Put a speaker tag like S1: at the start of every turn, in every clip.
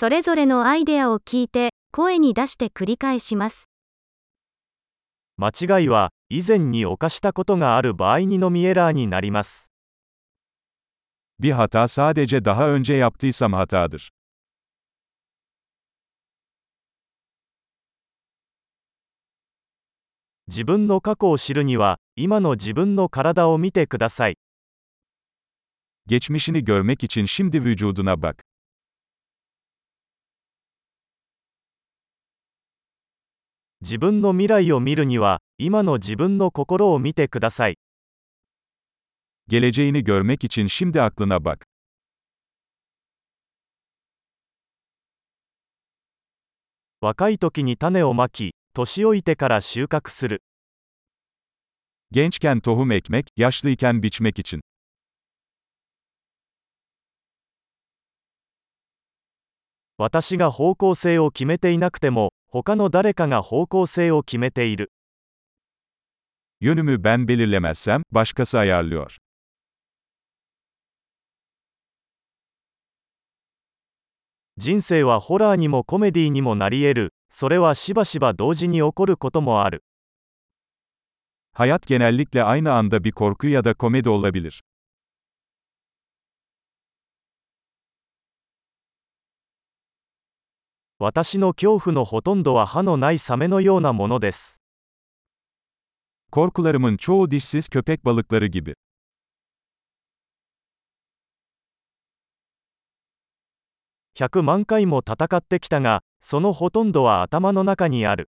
S1: それぞれのアイデアを聞いて、声に出して繰り返します。
S2: 間違いは以前に犯したことがある場合にのみエラーになります。
S3: Bir hata sadece daha önce yaptıysam hatadır.
S2: 自分の過去を知るには、今の自分の体を見てください。
S3: Geçmişini görmek için şimdi vücuduna bak.
S2: 自分の未来を見るには、今の自分の心を見てください。
S3: Geleceğini görmek için şimdi aklına bak.
S2: 若い時に種をまき、年老いてから収穫する。
S3: Gençken tohum ekmek, yaşlıyken biçmek için.
S2: 私が方向性を決めていなくても、他の誰かが方向性を決めている。
S3: Yönümü ben belirlemezsem, başkası ayarlıyor.
S2: 人生はホラーにもコメディにもなり得る。それはしばしば同時に起こることもある。
S3: Hayat genellikle aynı anda bir korku ya da komedi olabilir.
S2: 私の恐怖のほとんどは歯のないサメのようなものです。
S3: Korkularımın çoğu dişsiz köpek balıkları gibi.
S2: 100万回も戦ってきたが、そのほとんどは頭の中にある。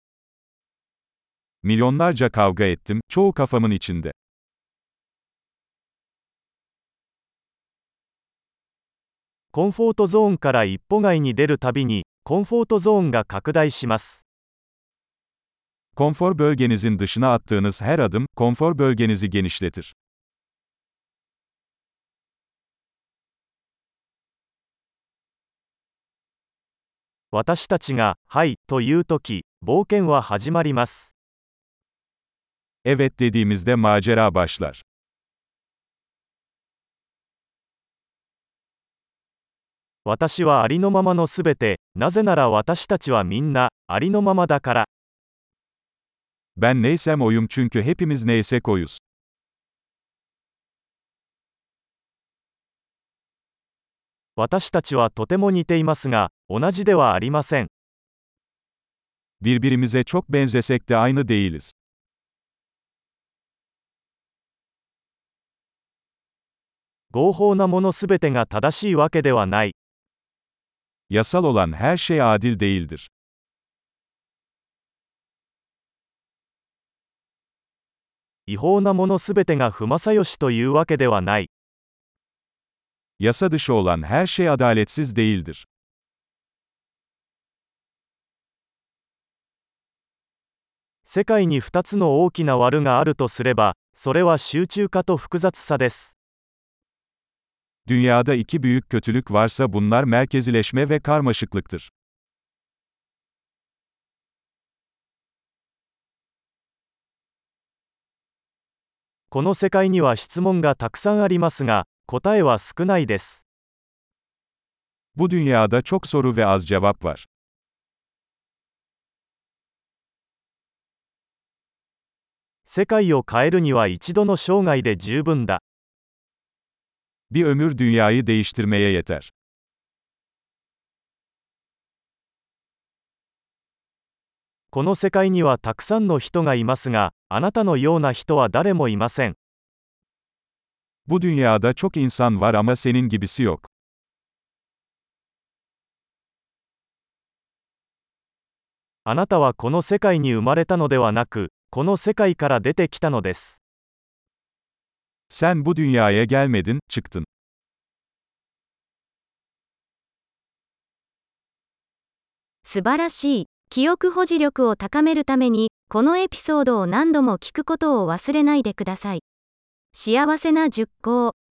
S3: Milyonlarca kavga ettim, çoğu kafamın içinde.
S2: コンフォートゾーンから一歩外に出るたびに、コンフォートゾーンが拡大します。
S3: Konfor bölgenizin dışına attığınız her adım, konfor bölgenizi genişletir.
S2: 私たちが、はい、というとき、冒険は始まります。
S3: Evet dediğimizde macera başlar.
S2: 私はありのままのすべて、なぜなら私たちはみんな、ありのままだから。
S3: Ben neysem oyum çünkü hepimiz neyse koyuz.
S2: 私たちはとても似ていますが、同じではありません。
S3: Birbirimize çok benzesek de aynı değiliz.
S2: 合法なものすべてが正しいわけではない。
S3: Yasal olan her şey adil değildir.
S2: 違法なものすべてが不正義というわけではない。
S3: Yasa dışı olan her şey adaletsiz değildir.
S2: 世界に2つの大きな悪があるとすれば、それは集中化と複雑さです。
S3: Dünyada iki büyük kötülük varsa bunlar merkezileşme ve karmaşıklıktır.
S2: この世界には質問がたくさんありますが、答えは少ないです。
S3: Bu dünyada çok soru ve az cevap var.
S2: 世界を変えるには一度の生涯で十分だ。
S3: Bir ömür dünyayı değiştirmeye yeter.
S2: この世界にはたくさんの人がいますが、あなたのような人は誰もいません。
S3: Bu dünyada çok insan var ama senin gibisi yok.
S2: あなたはこの世界に生まれたのではなく、この世界から出てきたのです。
S3: Sen bu dünyaya gelmedin, çıktın.
S1: 素晴らしい。記憶保持力を高めるために、このエピソードを何度も聞くことを忘れないでください。幸せな熟考。